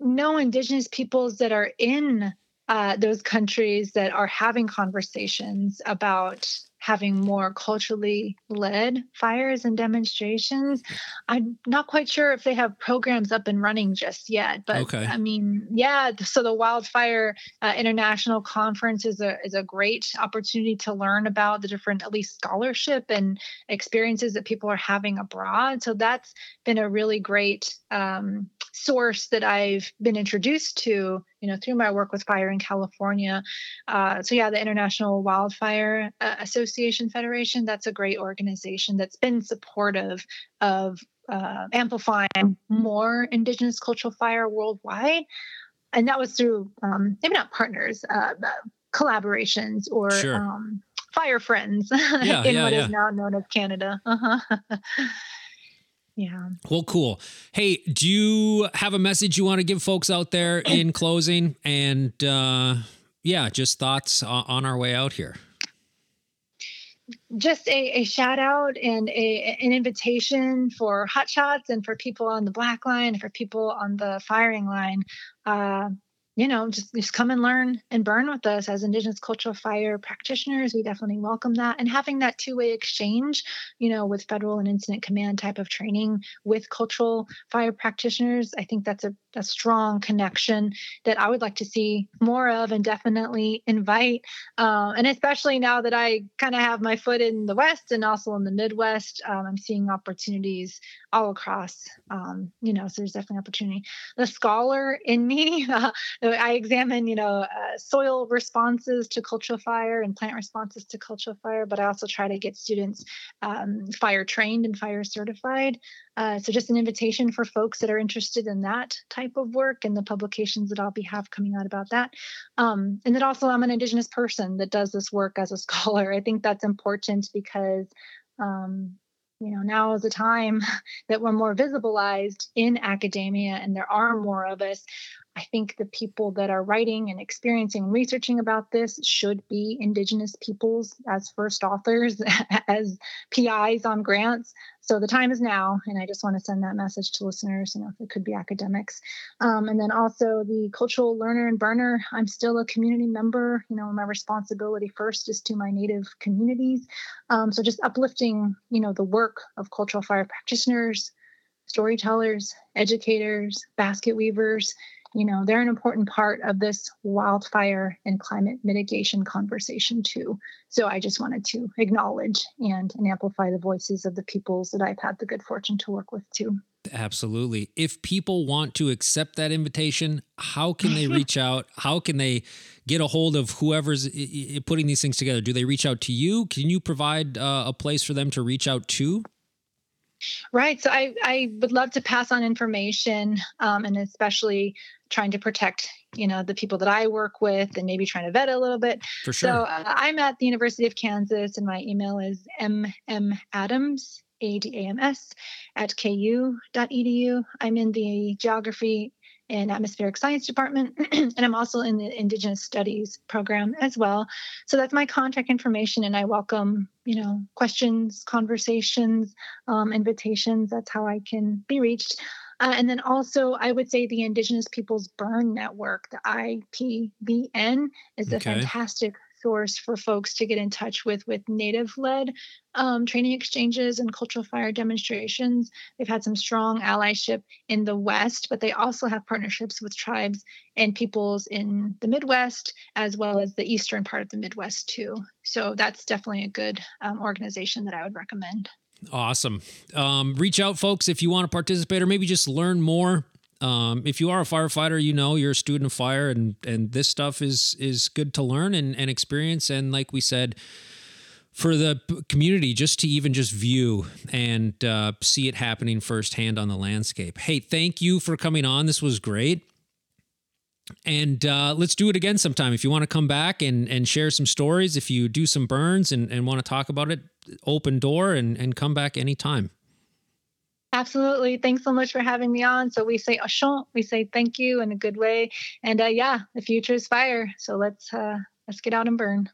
know Indigenous peoples that are in uh, those countries that are having conversations about having more culturally led fires and demonstrations. I'm not quite sure if they have programs up and running just yet, but okay. I mean, yeah. So the Wildfire uh, International Conference is a is a great opportunity to learn about the different, at least scholarship and experiences that people are having abroad. So that's been a really great um, source that I've been introduced to, you know, through my work with fire in California. Uh, so yeah, the International Wildfire uh, Association Federation, that's a great organization that's been supportive of uh, amplifying more Indigenous cultural fire worldwide. And that was through um, maybe not partners, uh, collaborations or sure. um, fire friends yeah, in yeah, what yeah. is now known as Canada. Uh-huh. Yeah.
Well, cool. Hey, do you have a message you want to give folks out there in closing? And uh, yeah, just thoughts on our way out here.
Just a, a shout out and a, an invitation for hotshots and for people on the black line, for people on the firing line. Uh, you know, just just come and learn and burn with us as Indigenous cultural fire practitioners. We definitely welcome that, and having that two-way exchange, you know, with federal and incident command type of training with cultural fire practitioners. I think that's a, a strong connection that I would like to see more of, and definitely invite. Uh, and especially now that I kind of have my foot in the West and also in the Midwest, um, I'm seeing opportunities all across. Um, you know, so there's definitely opportunity. The scholar in me. Uh, I examine, you know, uh, soil responses to cultural fire and plant responses to cultural fire, but I also try to get students um, fire trained and fire certified. Uh, so just an invitation for folks that are interested in that type of work and the publications that I'll be have coming out about that. Um, and that also I'm an Indigenous person that does this work as a scholar. I think that's important because um, you know now is the time that we're more visibilized in academia and there are more of us I think the people that are writing and experiencing and researching about this should be Indigenous peoples as first authors, as PIs on grants. So the time is now, and I just want to send that message to listeners. You know, it could be academics, um, and then also the cultural learner and burner. I'm still a community member. You know, my responsibility first is to my native communities. Um, so just uplifting, you know, the work of cultural fire practitioners, storytellers, educators, basket weavers you know, they're an important part of this wildfire and climate mitigation conversation too. So I just wanted to acknowledge and, and amplify the voices of the peoples that I've had the good fortune to work with too.
Absolutely. If people want to accept that invitation, how can they reach out? How can they get a hold of whoever's putting these things together? Do they reach out to you? Can you provide uh, a place for them to reach out to?
Right. So I, I would love to pass on information um, and especially trying to protect you know the people that i work with and maybe trying to vet a little bit.
For sure.
so uh, i'm at the university of kansas and my email is mmadams a-d-a-m-s at ku.edu i'm in the geography in atmospheric science department, and I'm also in the Indigenous Studies program as well. So that's my contact information, and I welcome you know questions, conversations, um, invitations. That's how I can be reached. Uh, and then also, I would say the Indigenous Peoples Burn Network, the IPBN, is a okay. fantastic source for folks to get in touch with with native led um, training exchanges and cultural fire demonstrations. They've had some strong allyship in the west but they also have partnerships with tribes and peoples in the midwest as well as the eastern part of the midwest too. So that's definitely a good um, organization that i would recommend.
Awesome. Um, reach out folks if you want to participate or maybe just learn more um, if you are a firefighter, you know you're a student of fire, and and this stuff is is good to learn and, and experience. And like we said, for the community, just to even just view and uh, see it happening firsthand on the landscape. Hey, thank you for coming on. This was great. And uh, let's do it again sometime. If you want to come back and, and share some stories, if you do some burns and, and want to talk about it, open door and, and come back anytime.
Absolutely. Thanks so much for having me on. So we say Ashant, we say thank you in a good way. And uh, yeah, the future is fire. So let's uh, let's get out and burn.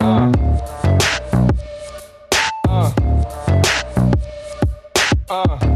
Uh, uh, uh.